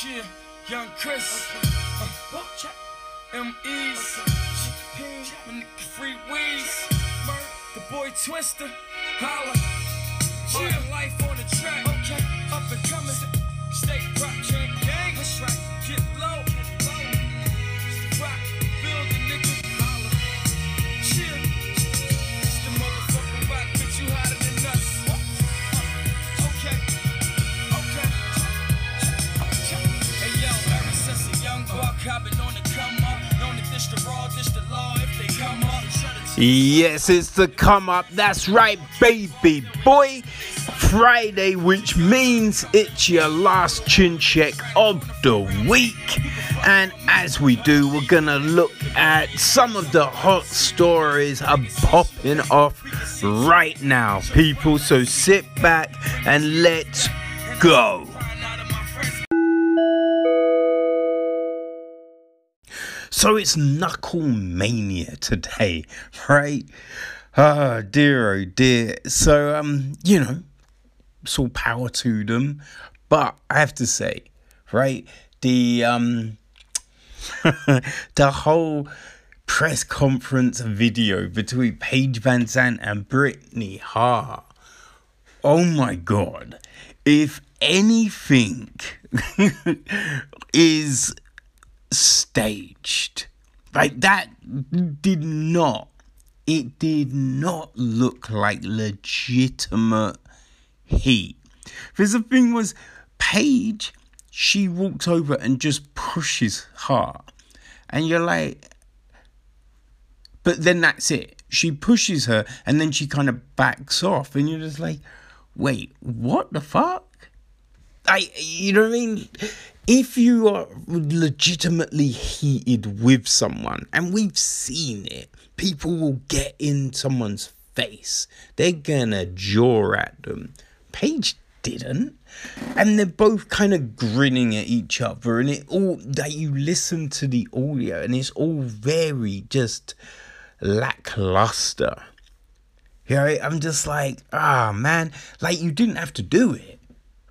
Cheer, young Chris. Uh, M.E.'s. My nigga Free Weeds. The boy Twister. Holla. Life Yes, it's the come up. That's right, baby boy. Friday, which means it's your last chin check of the week. And as we do, we're gonna look at some of the hot stories are popping off right now, people. So sit back and let's go. So it's Knuckle Mania today, right? Oh dear, oh dear. So um, you know, it's all power to them, but I have to say, right, the um, the whole press conference video between Paige VanZant and Brittany Hart. Oh my god! If anything is staged. Like that did not it did not look like legitimate heat. Because the thing was, Paige, she walked over and just pushes her. And you're like, but then that's it. She pushes her and then she kind of backs off. And you're just like, wait, what the fuck? I, you know what I mean? If you are legitimately heated with someone, and we've seen it, people will get in someone's face. They're gonna jaw at them. Paige didn't. And they're both kind of grinning at each other, and it all that you listen to the audio, and it's all very just lackluster. Know, I'm just like, ah, oh, man, like you didn't have to do it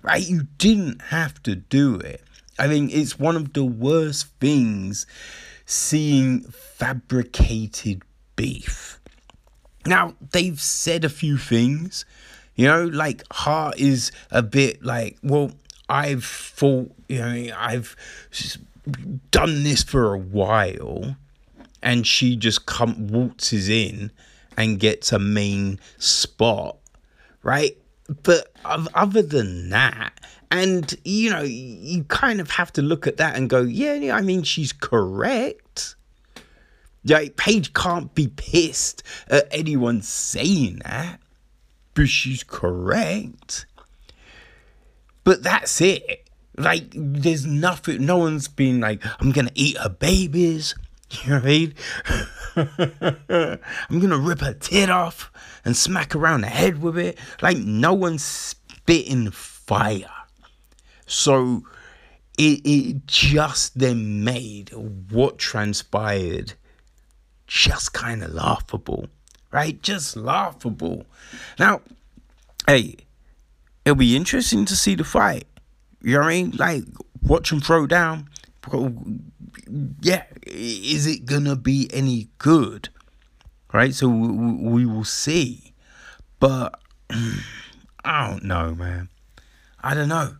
right? You didn't have to do it. I think it's one of the worst things seeing fabricated beef. Now, they've said a few things, you know, like Hart is a bit like, well, I've thought, you know, I've done this for a while, and she just come waltzes in and gets a main spot, right? but other than that, and you know, you kind of have to look at that and go, yeah, I mean, she's correct. Like, Paige can't be pissed at anyone saying that, but she's correct. But that's it. Like, there's nothing, no one's been like, I'm gonna eat her babies. You know what I mean? I'm gonna rip her tit off and smack around the head with it. Like no one's spitting fire. So it, it just then made what transpired just kind of laughable. Right? Just laughable. Now, hey, it'll be interesting to see the fight. You know what I mean? Like, watch them throw down yeah, is it gonna be any good? Right, so we, we will see, but I don't know, man. I don't know.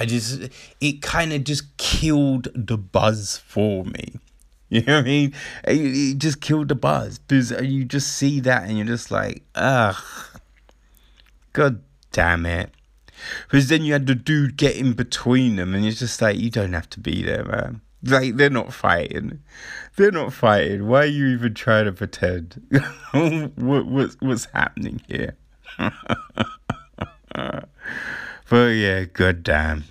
I just it kind of just killed the buzz for me. You know what I mean? It, it just killed the buzz because uh, you just see that and you're just like, ugh, god damn it. Because then you had the dude get in between them, and it's just like you don't have to be there, man. Like they're not fighting. They're not fighting. Why are you even trying to pretend? what, what's what's happening here? but yeah, god damn.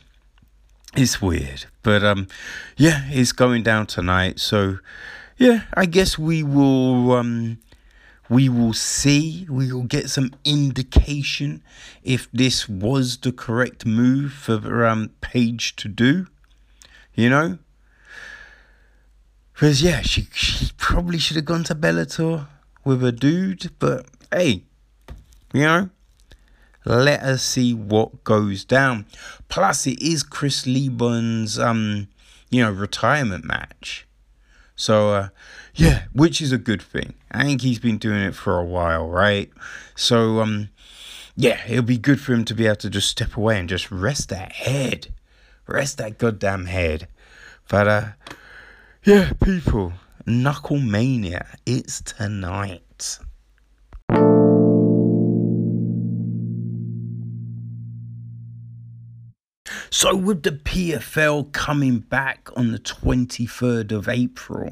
It's weird. But um yeah, it's going down tonight. So yeah, I guess we will um we will see, we will get some indication if this was the correct move for um Paige to do. You know? Because, yeah, she, she probably should have gone to Bellator with a dude, but hey, you know, let us see what goes down. Plus, it is Chris Leben's, um, you know, retirement match. So, uh, yeah, which is a good thing. I think he's been doing it for a while, right? So, um, yeah, it'll be good for him to be able to just step away and just rest that head. Rest that goddamn head. But, uh, yeah, people, Knuckle Mania, it's tonight. So, with the PFL coming back on the 23rd of April,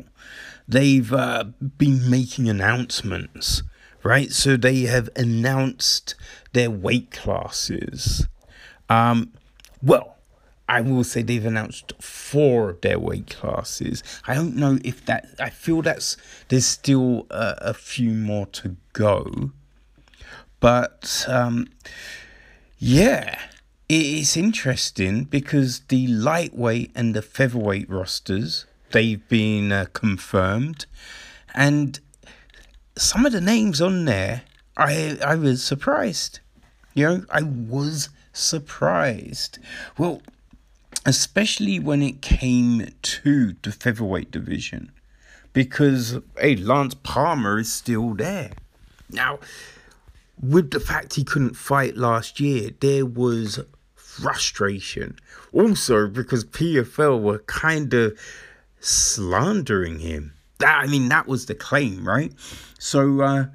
they've uh, been making announcements, right? So, they have announced their weight classes. Um, well, I will say they've announced four of their weight classes. I don't know if that, I feel that's, there's still uh, a few more to go. But, um, yeah it's interesting because the lightweight and the featherweight rosters they've been uh, confirmed. And some of the names on there i i was surprised. You know i was surprised. Well especially when it came to the featherweight division because hey lance palmer is still there. Now with the fact he couldn't fight last year there was frustration. Also, because PFL were kind of slandering him. That I mean, that was the claim, right? So, uh,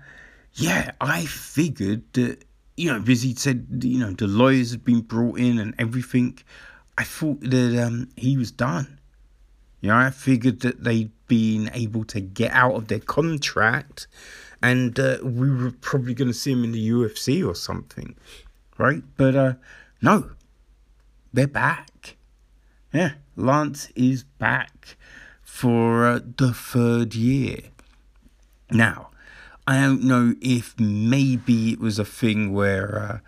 yeah, I figured that you know, because he said you know the lawyers had been brought in and everything. I thought that um, he was done. You know, I figured that they'd been able to get out of their contract, and uh, we were probably going to see him in the UFC or something, right? But uh, no, they're back. Yeah, Lance is back for uh, the third year. Now, I don't know if maybe it was a thing where uh,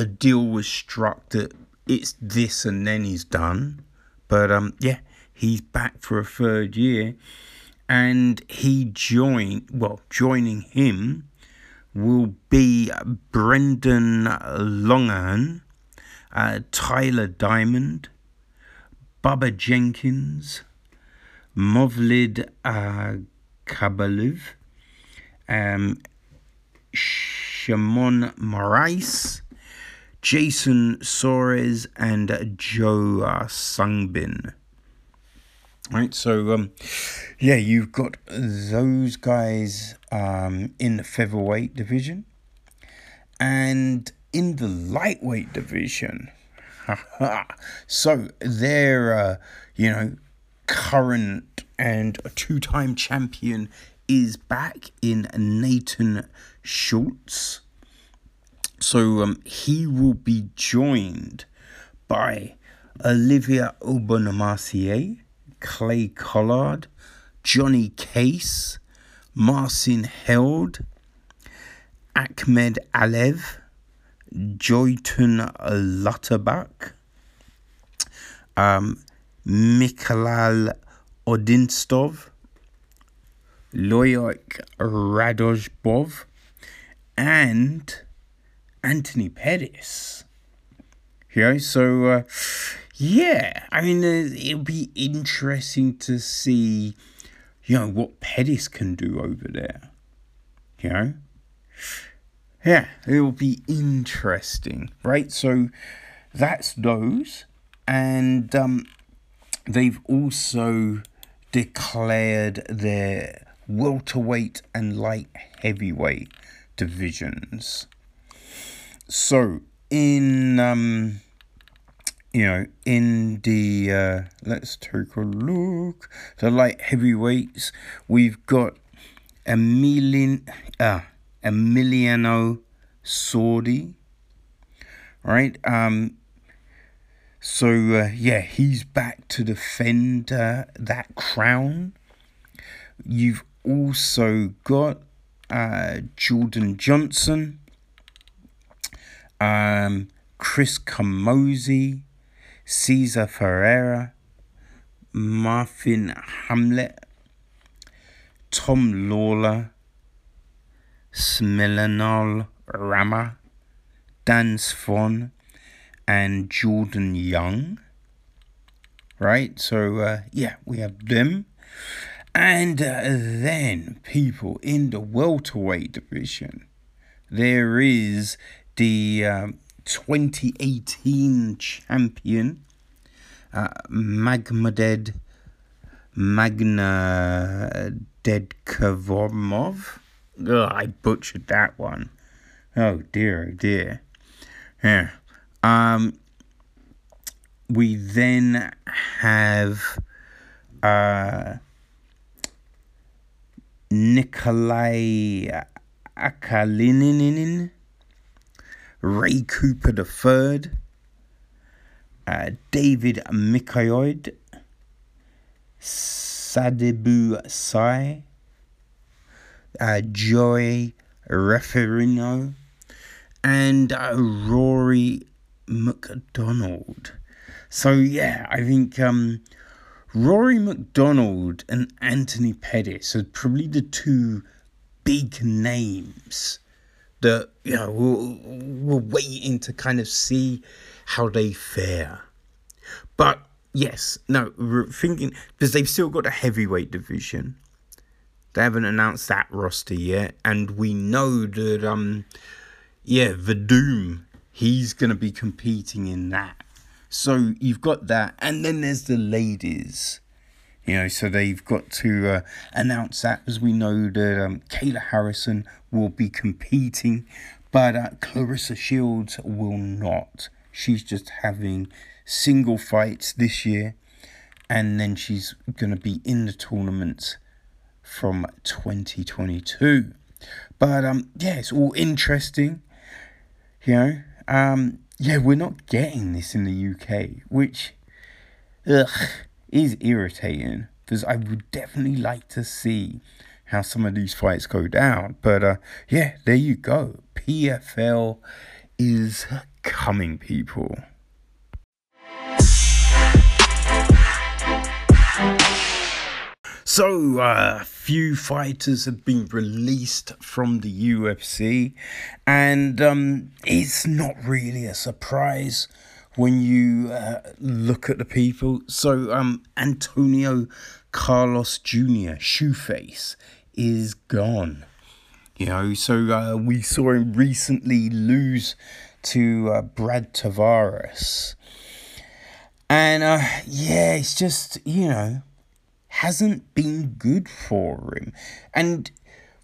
a deal was struck that it's this and then he's done. But um, yeah, he's back for a third year. And he joined, well, joining him will be Brendan Loughnane, uh, Tyler Diamond, Bubba Jenkins, Movlid uh, Khaybulaev, um, Sheymon Moraes, Jason Soares, and Joe uh, Sungbin. Right, so um, yeah, you've got those guys um, in the featherweight division, and in the lightweight division. so their, uh, you know, current and two time champion is back in Natan Schulte. So um, he will be joined by Olivier Aubin-Mercier, Clay Collard, Johnny Case, Marcin Held, Akhmed Aliev, Joilton Lutterbach, um, Mikhail Odintsov, Loic Radzhabov, and Anthony Pettis. Know, so uh, yeah, I mean, uh, it'll be interesting to see, you know, what Pettis can do over there. You know, yeah, it will be interesting, right? So that's those, and um, they've also declared their welterweight and light heavyweight divisions. So in um, you know, in the uh, let's take a look. The light heavyweights, we've got Emilian ah Emiliano Sordi. Right? Um, so, uh, yeah, he's back to defend uh, that crown. You've also got uh, Jordan Johnson, um, Chris Camozzi, Cezar Ferreira, Marthin Hamlet, Tom Lawlor, Smilanol Rama, Dan Swan and Jordan Young. Right, so uh, yeah, we have them. And uh, then, people in the welterweight division, there is the um, 2018 champion, uh, Magmamed Magna Dedkavomov. Ugh, I butchered that one. Oh dear, oh dear. Yeah. Um, we then have uh, Nikolai Akalinin, Ray Cooper III, uh, David Mikayoid, Sadibou Sai, uh, Joy Referino, and uh, Rory MacDonald. So yeah, I think um, Rory MacDonald and Anthony Pettis are probably the two big names that you know we're, we're waiting to kind of see how they fare. But yes, no, we're thinking because they've still got a heavyweight division. They haven't announced that roster yet, and we know that um, yeah, the Doom he's gonna be competing in that. So you've got that, and then there's the ladies. You know, so they've got to uh, announce that as we know that um, Kayla Harrison will be competing, but uh, Claressa Shields will not. She's just having single fights this year, and then she's going to be in the tournament from 2022. But um, yeah, it's all interesting. You know, um, yeah, we're not getting this in the UK, which ugh, is irritating because I would definitely like to see how some of these fights go down. But uh, yeah, there you go. PFL is coming, people. So, uh, few fighters have been released from the UFC, and um, it's not really a surprise when you uh, look at the people. So, um, Antonio Carlos Jr., Shoeface, is gone. You know, so uh, we saw him recently lose to uh, Brad Tavares. And uh, yeah, it's just, you know, hasn't been good for him. And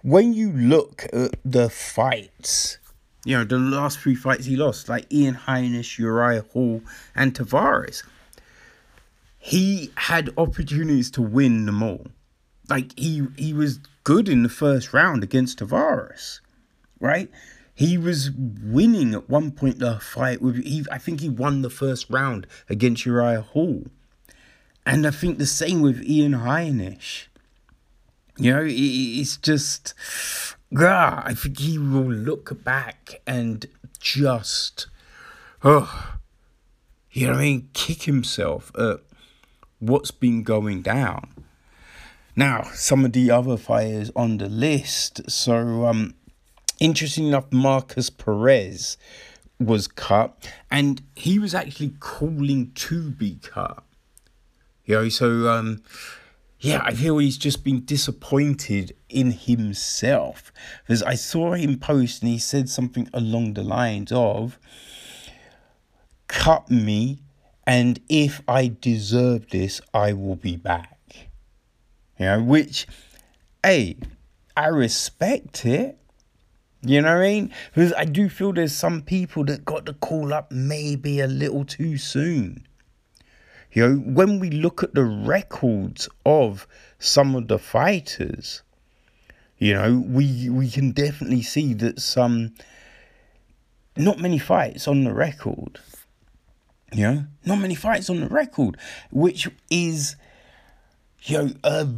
when you look at the fights, you know, the last three fights he lost, like Ian Heinisch, Uriah Hall, and Tavares, he had opportunities to win them all. Like he he was good in the first round against Tavares, right? He was winning at one point the fight with he I think he won the first round against Uriah Hall. And I think the same with Ian Heinisch. You know, it's just, ah, I think he will look back and just, oh, you know what I mean, kick himself at what's been going down. Now, some of the other fighters on the list. So, um, interesting enough, Markus Perez was cut, and he was actually calling to be cut. You know, so um, yeah, I feel he's just been disappointed in himself because I saw him post and he said something along the lines of, "Cut me, and if I deserve this, I will be back." You know, which, hey, I respect it. You know what I mean? Because I do feel there's some people that got the call up maybe a little too soon. You know, when we look at the records of some of the fighters, you know, we we can definitely see that some not many fights on the record. You know, not many fights on the record, which is you know a,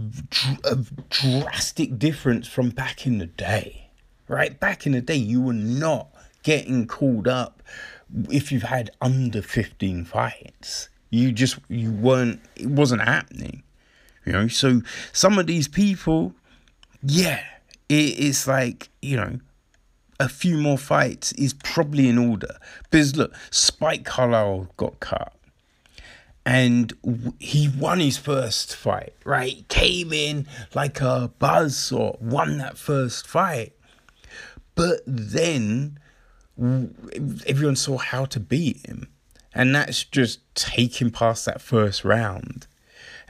a drastic difference from back in the day. Right? Back in the day you were not getting called up if you've had under 15 fights you just you weren't it wasn't happening. You know, so some of these people, yeah, it, it's like, you know, a few more fights is probably in order. Because look, Spike Carlyle got cut. And he won his first fight, right? Came in like a buzzsaw, won that first fight. But then everyone saw how to beat him. And that's just taking past that first round.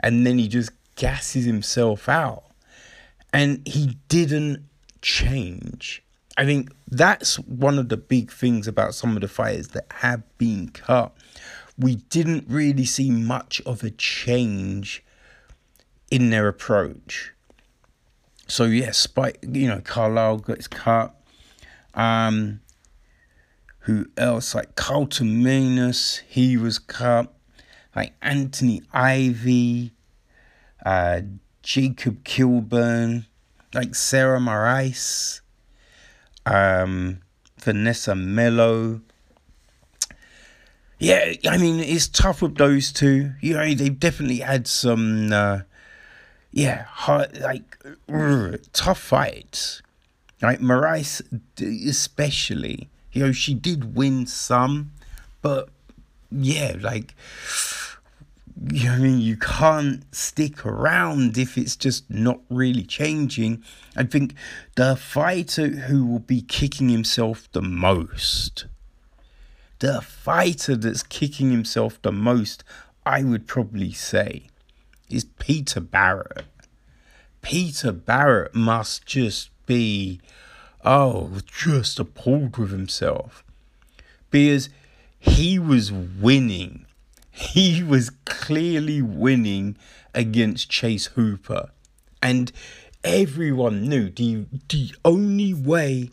And then he just gasses himself out. And he didn't change. I think that's one of the big things about some of the fighters that have been cut. We didn't really see much of a change in their approach. So yeah, Spike, you know, Carlyle gets cut. Um, who else? Like Carlton Minus, he was cut. Like Anthony Ivy, uh, Jacob Kilburn, like Sarah Moras um, Vanessa Melo. Yeah, I mean, it's tough with those two. You know, they've definitely had some, uh, yeah, hard, like, tough fights. Like, Moras, especially, you know, she did win some, but yeah, like, you know I mean? You can't stick around if it's just not really changing. I think the fighter who will be kicking himself the most, the fighter that's kicking himself the most, I would probably say, is Peter Barrett. Peter Barrett must just be, oh, just appalled with himself. Because he was winning he was clearly winning against Chase Hooper. And everyone knew the, the only way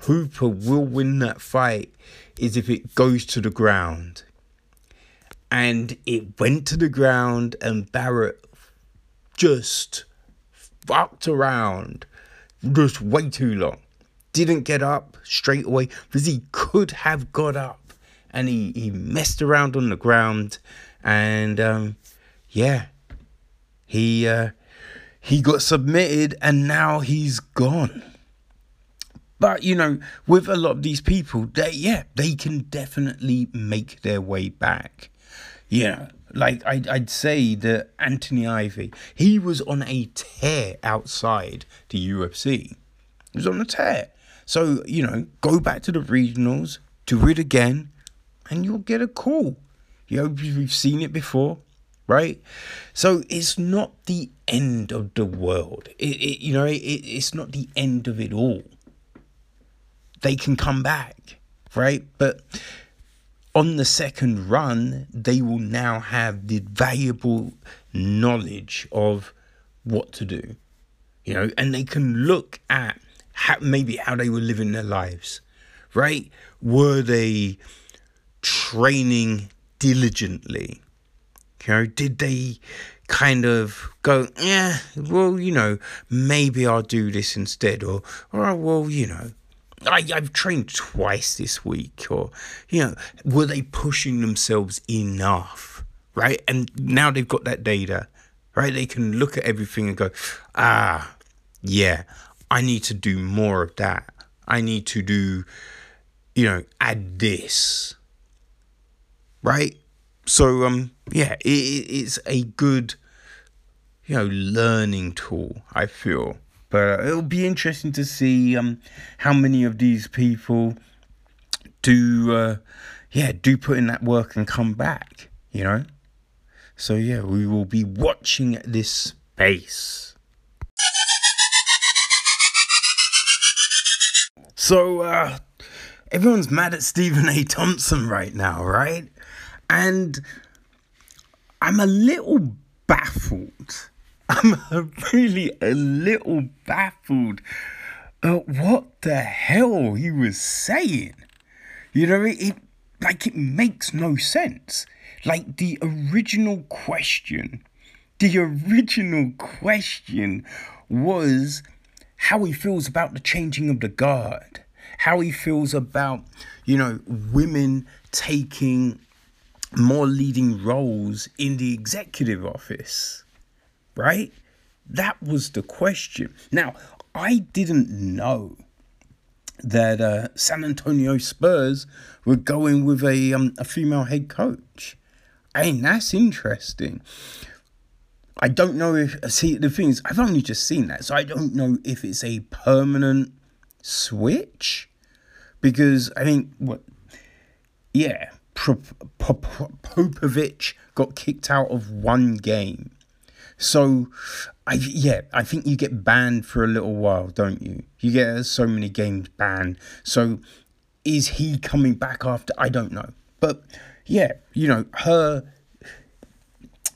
Hooper will win that fight is if it goes to the ground. And it went to the ground, and Barrett just fucked around just way too long. Didn't get up straight away because he could have got up and he, he messed around on the ground. And um, yeah he uh, he got submitted and now he's gone. But you know with a lot of these people they yeah they can definitely make their way back. Yeah like I'd, I'd say that anthony ivy he was on a tear outside the ufc he was on a tear so you know go back to the regionals do it again and you'll get a call. You know, we've seen it before, right? So it's not the end of the world. It, it you know, it, it's not the end of it all. They can come back, right? But on the second run, they will now have the valuable knowledge of what to do, you know, and they can look at how, maybe how they were living their lives, right? Were they training diligently? You know, did they kind of go, yeah, well, you know, maybe I'll do this instead, or, or well, you know, I, I've trained twice this week, or, you know, were they pushing themselves enough, right? And now they've got that data, right? They can look at everything and go, ah, yeah, I need to do more of that. I need to do, you know, add this right? So um, yeah, it, it's a good, you know, learning tool. I feel, but it'll be interesting to see um how many of these people do uh, yeah do put in that work and come back. You know, so yeah, we will be watching this space. So uh, everyone's mad at Stephen A. Thompson right now, right? And I'm a little baffled. I'm really a little baffled at what the hell he was saying. You know, it, it like it makes no sense. Like the original question, the original question was how he feels about the changing of the guard, how he feels about, you know, women taking more leading roles in the executive office, right? That was the question. Now, I didn't know that uh, San Antonio Spurs were going with a um, a female head coach. I that's interesting. I don't know if see the thing is I've only just seen that, so I don't know if it's a permanent switch because I think what yeah, Popovich got kicked out of one game. So, I yeah, I think you get banned for a little while, don't you? You get so many games banned. So, is he coming back after? I don't know, but yeah, you know her.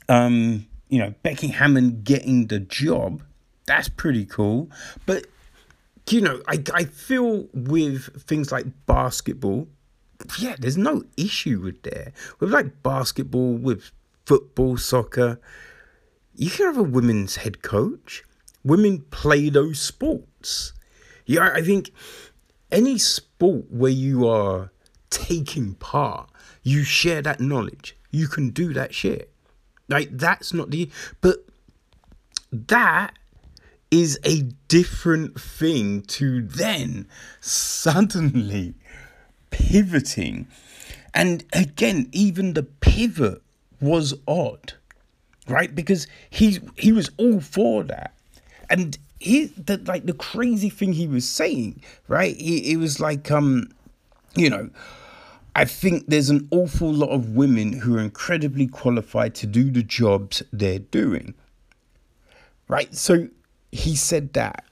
Um, you know Becky Hammon getting the job. That's pretty cool, but you know, I I feel with things like basketball, yeah, there's no issue with there. With like basketball, with football, soccer, you can have a women's head coach. Women play those sports. Yeah, I think any sport where you are taking part, you share that knowledge. You can do that shit. Like that's not the but that is a different thing to then suddenly pivoting. And again, even the pivot was odd, right? Because he he was all for that, and he the like the crazy thing he was saying, right? He it was like um, you know. I think there's an awful lot of women who are incredibly qualified to do the jobs they're doing. Right? So he said that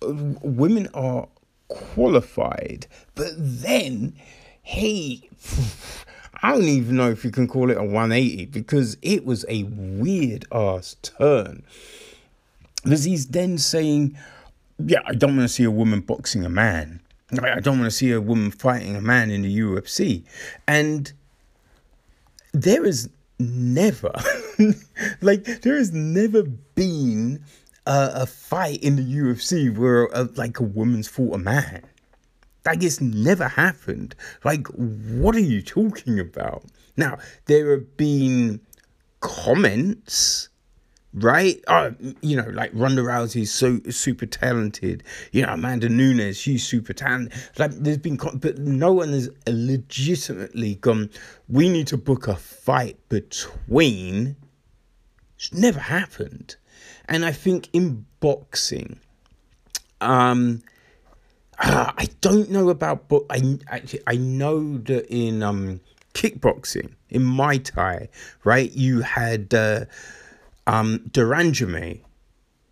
uh, women are qualified, but then he, I don't even know if you can call it a 180 because it was a weird ass turn. Because he's then saying, Yeah, I don't want to see a woman boxing a man. I don't want to see a woman fighting a man in the UFC. And there is never, like, there has never been a, a fight in the UFC where a, like a woman's fought a man. Like it's never happened. Like, what are you talking about? Now, there have been comments, right? Uh, you know, like Ronda Rousey's so super talented. You know, Amanda Nunes, she's super talented. Like, there's been, but no one has legitimately gone. We need to book a fight between. It's never happened. And I think in boxing, um, uh, I don't know about, but I actually I know that in um kickboxing in Muay Thai, right? You had uh, um de Randamie,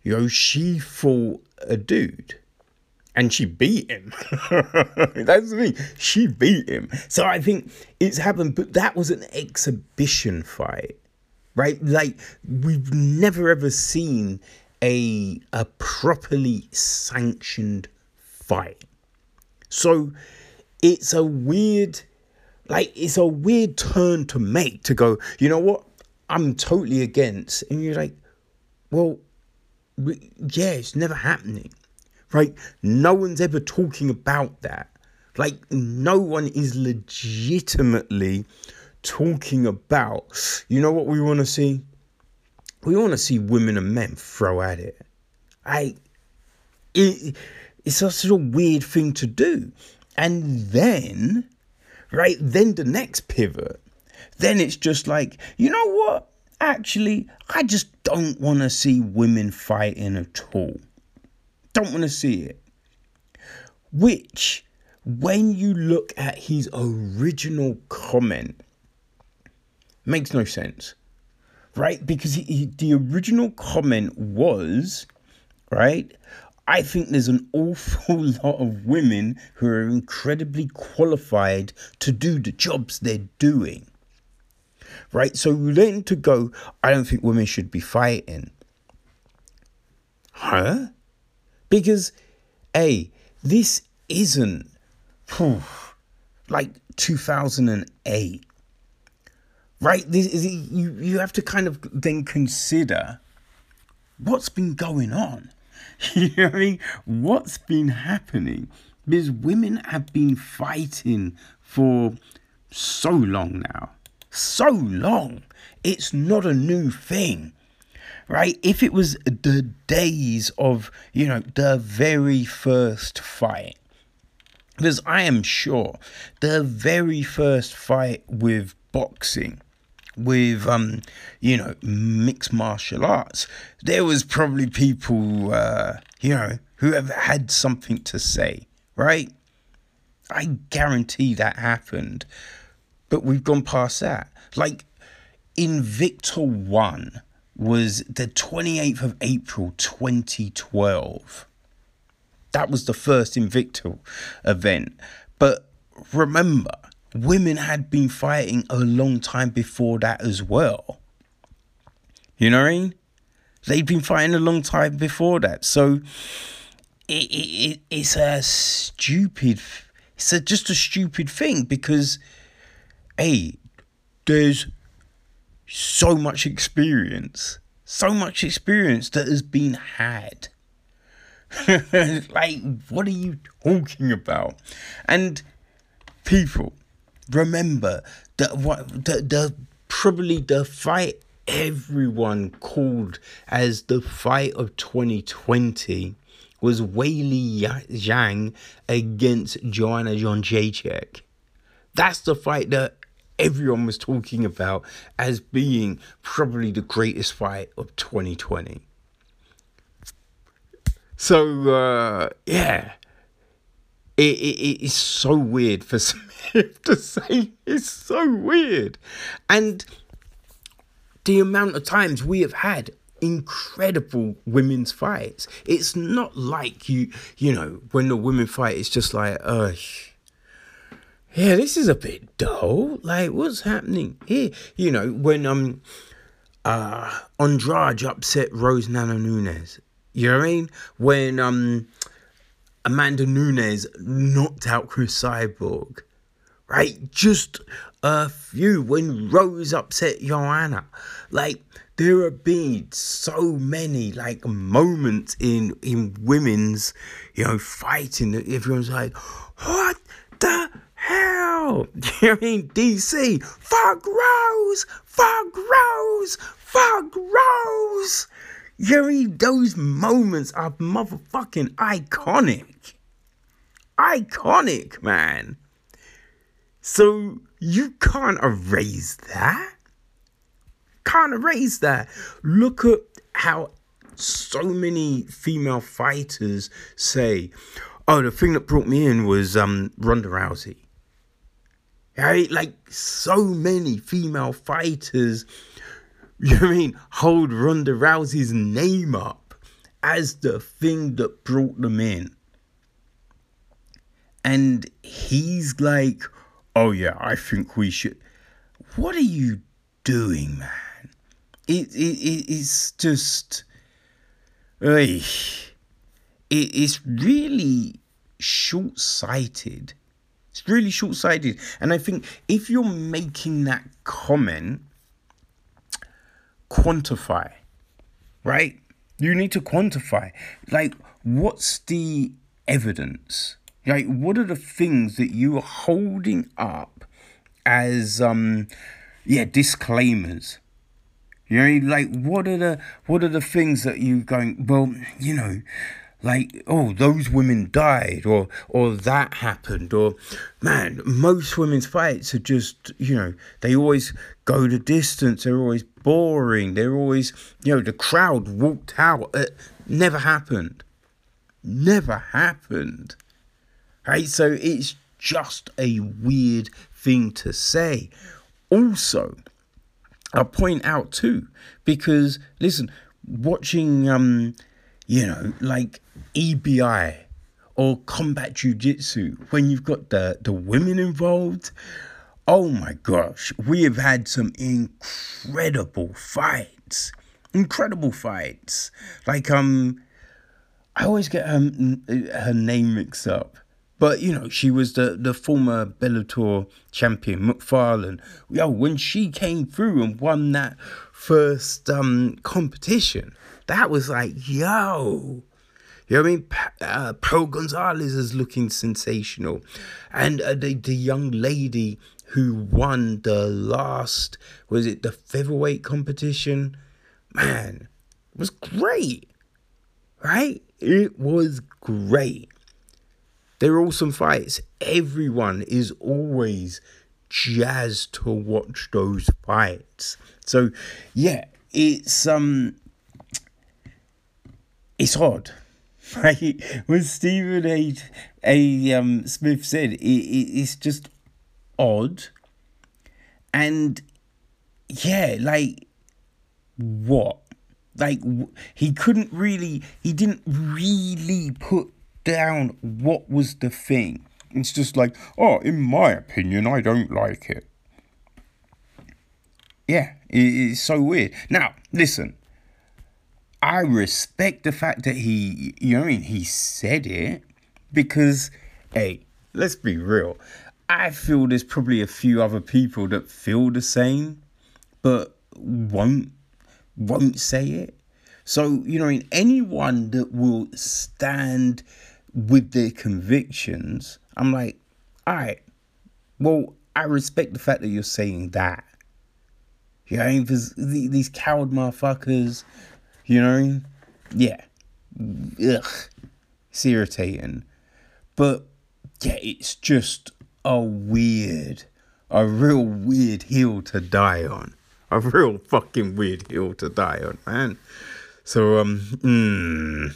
you know, she fought a dude. And she beat him. That's me. She beat him. So I think it's happened, but that was an exhibition fight right? Like we've never ever seen a a properly sanctioned fight. So it's a weird like it's a weird turn to make to go, you know what? I'm totally against. And you're like, well, yeah, it's never happening. Right? No one's ever talking about that. Like, no one is legitimately talking about, you know what we want to see? We want to see women and men throw at it. I, it, it's such a weird thing to do. And then, right, then the next pivot, then it's just like, you know what? Actually, I just don't want to see women fighting at all. Don't want to see it. Which, when you look at his original comment, makes no sense, right? Because he, he, the original comment was, right? I think there's an awful lot of women who are incredibly qualified to do the jobs they're doing. Right? So then to go, I don't think women should be fighting. Huh? Because, A, this isn't whew, like 2008 right? This is, you you have to kind of then consider what's been going on. you know what I mean? What's been happening? Because women have been fighting for so long now. So long. It's not a new thing. Right? If it was the days of, you know, the very first fight, Because I am sure the very first fight with boxing, with um, you know, mixed martial arts, there was probably people, uh, you know, who have had something to say, right? I guarantee that happened, but we've gone past that. Like Invicta One was the 28th of April 2012. That was the first Invicta event. But remember, women had been fighting a long time before that as well. You know what I mean? They'd been fighting a long time before that. So it, it, it's a stupid, it's a, just a stupid thing because, hey, there's so much experience, so much experience that has been had. like, what are you talking about? And people, remember that what the, the probably the fight everyone called as the fight of 2020 was Weili Zhang against Joanna Jędrzejczyk. That's the fight that everyone was talking about as being probably the greatest fight of 2020. So uh, yeah, it, it it's so weird for Smith to say it's so weird, and the amount of times we have had incredible women's fights. It's not like you you know when the women fight, it's just like uh yeah, this is a bit dull. Like, what's happening here? You know, when um uh Andrade upset Rose Namajunas. You know what I mean? When um Amanda Nunes knocked out Cris Cyborg. Right? Just a few when Rose upset Joanna. Like there have been so many like moments in in women's, you know, fighting that everyone's like, what the hell? You know I mean? DC, fuck Rose, fuck Rose, fuck Rose. You know I mean? Those moments are motherfucking iconic. Iconic, man. So you can't erase that. Can't erase that. Look at how so many female fighters say, "Oh, the thing that brought me in was um Ronda Rousey." Right? Like so many female fighters, you know I mean, hold Ronda Rousey's name up as the thing that brought them in. And he's like, oh yeah, I think we should. What are you doing, man? It, it, it's just. It is really short sighted it's really short sighted. And I think if you're making that comment, quantify, right? You need to quantify. Like, what's the evidence? Like, what are the things that you are holding up as, um, yeah, disclaimers? You know, like what are the what are the things that you going? Well, you know, like oh those women died or or that happened or man most women's fights are just you know they always go the distance they're always boring they're always you know the crowd walked out. It never happened. Never happened. Right? So it's just a weird thing to say. Also i point out too because listen watching um you know, like EBI or combat jiu-jitsu when you've got the the women involved oh my gosh we have had some incredible fights incredible fights. Like um i always get her, her name mixed up but you know she was the the former bellator champion macfarlane yo when she came through and won that first um competition that was like, yo. You know what I mean? Uh, Pro Gonzalez is looking sensational. And uh, the, the young lady who won the last, was it the featherweight competition? Man, was great. Right? It was great. they're awesome fights. Everyone is always jazzed to watch those fights. So yeah, it's um it's odd. Right? When Stephen A. A. Um, Smith said, it, it, it's just odd. And yeah, like what? Like he couldn't really, he didn't really put down what was the thing. It's just like, oh, in my opinion, I don't like it. Yeah, it's so weird. Now, listen, I respect the fact that he, you know, I mean, he said it because, hey, let's be real. I feel there's probably a few other people that feel the same, but won't won't say it. So you know, in anyone that will stand with their convictions, I'm like, all right, well, I respect the fact that you're saying that. You know, because these coward motherfuckers you know? Yeah. Ugh. It's irritating. But yeah, it's just a weird, a real weird hill to die on. A real fucking weird hill to die on, man. So, um, mm,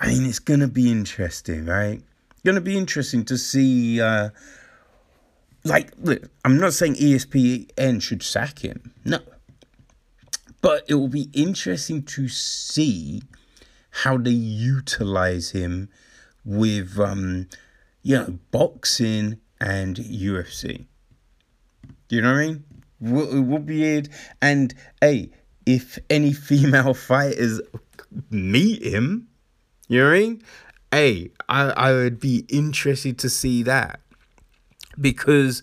I mean, it's gonna be interesting, right? Gonna be interesting to see, uh, like, look, I'm not saying ESPN should sack him. No, but it will be interesting to see how they utilize him with, um, you know, boxing and UFC. Do You know what I mean? It will be it. And hey, if any female fighters meet him, you know what I mean? Hey, I, I would be interested to see that because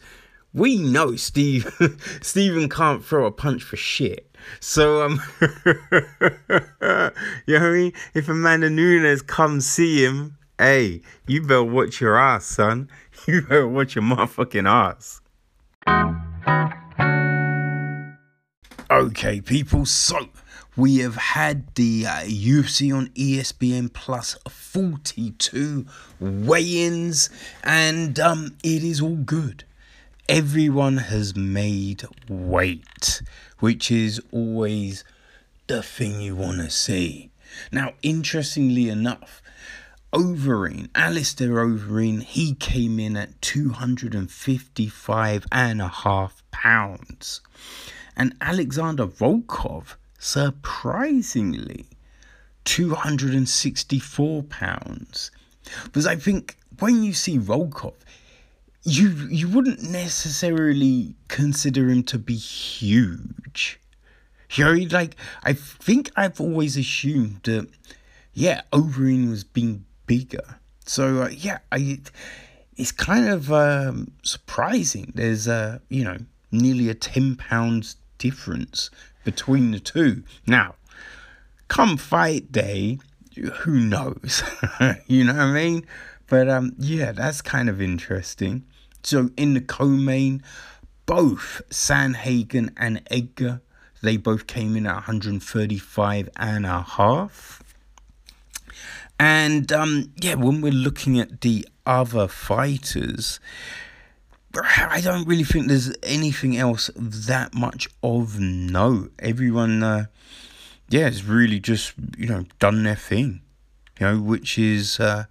we know Steve Stephen can't throw a punch for shit. So um you know I mean? If Amanda Nunes comes see him, hey, you better watch your ass, son. You better watch your motherfucking ass. Okay, people, so we have had the uh, UFC on ESPN Plus 42 weigh ins, and um, it is all good everyone has made weight, which is always the thing you want to see. Now, interestingly enough, Overeem, Alistair Overeem, he came in at 255 and a half pounds. And Alexander Volkov, surprisingly, 264 pounds. Because I think when you see Volkov, you you wouldn't necessarily consider him to be huge. You know, like I think I've always assumed that, yeah, Overeem was being bigger. So uh, yeah, I it's kind of um, surprising. There's a you know nearly a ten pounds difference between the two. Now, come fight day, who knows? you know what I mean? But um, yeah, that's kind of interesting. So in the co-main, both Sandhagen and Edgar, they both came in at 135 and a half. And um, yeah, when we're looking at the other fighters, I don't really think there's anything else that much of note. Everyone, uh, yeah, has really just you know done their thing, you know, which is uh,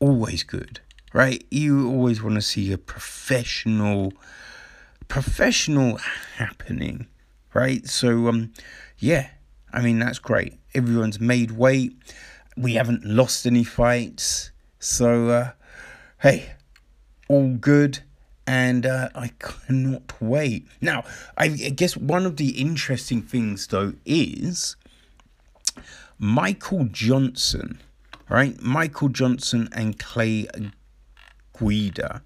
always good right? You always want to see a professional, professional happening, right? So, um, yeah, I mean that's great. Everyone's made weight. We haven't lost any fights, so uh, hey, all good. And uh, I cannot wait. Now, I guess one of the interesting things though is Michael Johnson, right? Michael Johnson and Clay Guida.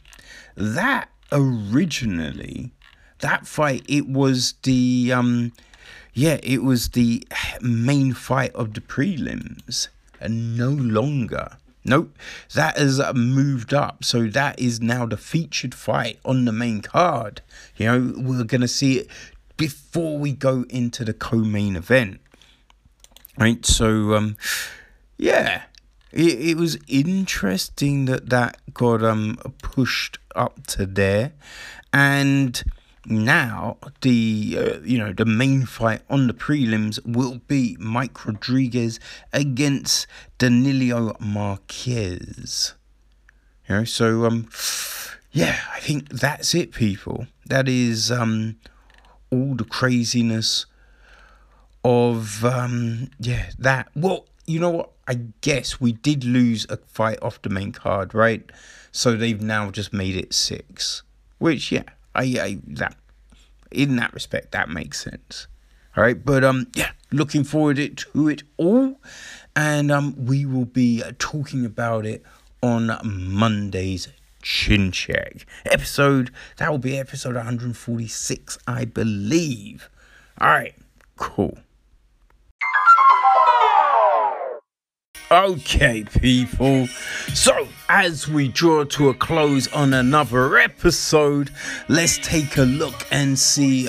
That originally, that fight, it was the um, yeah, it was the main fight of the prelims, and no longer. Nope, that has moved up. So that is now the featured fight on the main card. You know, we're gonna see it before we go into the co-main event. Right, so um, yeah, it, it was interesting that that got um pushed up to there, and now the uh, you know the main fight on the prelims will be Mike Rodriguez against Danilo Marques. You know, so um, yeah, I think that's it, people. That is um, all the craziness of um, yeah that. Well, you know what? I guess we did lose a fight off the main card, right? So they've now just made it six, which yeah, I, I that in that respect that makes sense. All right, but um, yeah, looking forward to it all, and um, we will be talking about it on Monday's Chin Check episode. That will be episode 146, I believe. All right, cool. Okay, people. So, as we draw to a close on another episode, let's take a look and see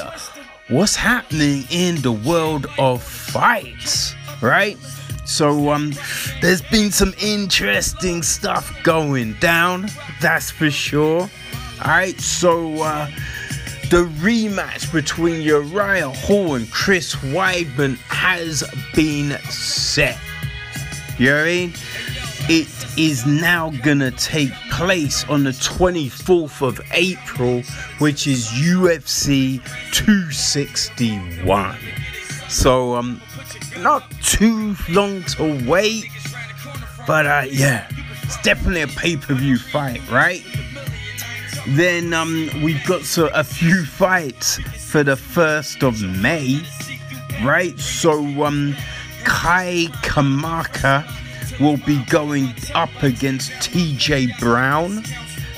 what's happening in the world of fights, right? So, um, there's been some interesting stuff going down, that's for sure. Alright, so, uh, the rematch between Uriah Hall and Chris Weidman has been set. You know what I mean? It is now gonna take place on the 24th of April, which is UFC 261. So um not too long to wait. But uh yeah, it's definitely a pay-per-view fight, right? Then um we've got so a few fights for the first of May, right? So um Kai Kamaka will be going up against TJ Brown.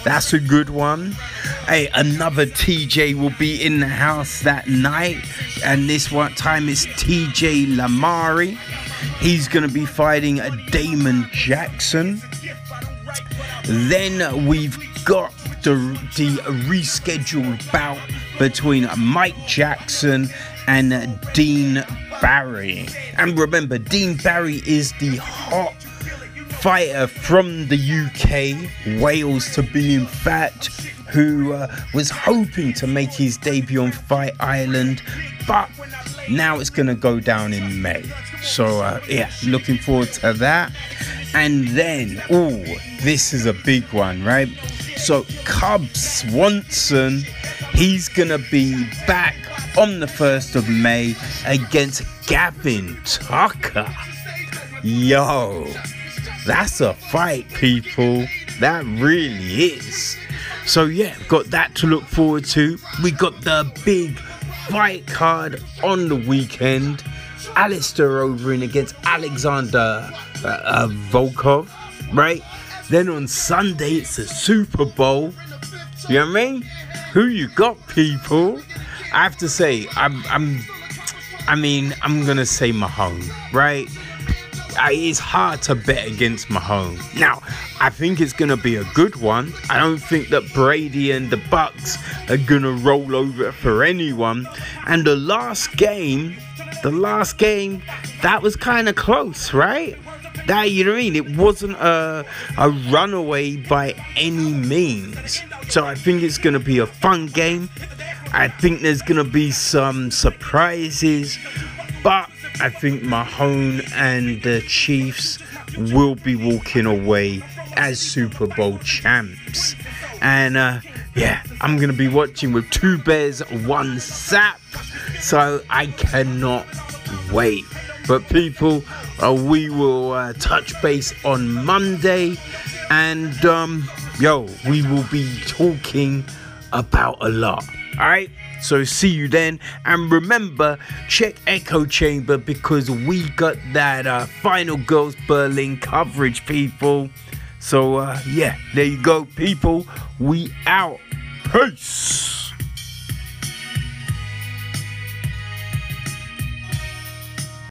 That's a good one. Hey, another TJ will be in the house that night, and this one time it's TJ Laramie. He's going to be fighting a Damon Jackson. Then we've got the, the rescheduled bout between Mike Jackson and Dean Barry. And remember, Dean Barry is the hot fighter from the UK, Wales to be in fact, who uh, was hoping to make his debut on Fight Island, but now it's going to go down in May. So, uh, yeah, looking forward to that. And then, oh, this is a big one, right? So, Cub Swanson, he's going to be back on the 1st of May against Gavin Tucker. Yo, that's a fight, people. That really is. So, yeah, got that to look forward to. We got the big fight card on the weekend. Alistair Overeem against Alexander uh, uh, Volkov, right? Then on Sunday, it's the Super Bowl. You know what I mean? Who you got, people? I have to say, I'm, I'm, I mean, I'm gonna say Mahomes, right? I, it's hard to bet against Mahomes. Now, I think it's gonna be a good one. I don't think that Brady and the Bucks are gonna roll over for anyone. And the last game, the last game, that was kind of close, right? That you know what I mean? It wasn't a a runaway by any means. So I think it's gonna be a fun game. I think there's going to be some surprises, but I think Mahomes and the Chiefs will be walking away as Super Bowl champs. And uh, yeah, I'm going to be watching with two bears, one sap. So I cannot wait. But people, uh, we will uh, touch base on Monday. And um, yo, we will be talking about a lot. All right. So see you then. And remember, check Echo Chamber because we got that uh, Final Girls Berlin coverage, people. So uh, yeah, there you go, people. We out. Peace.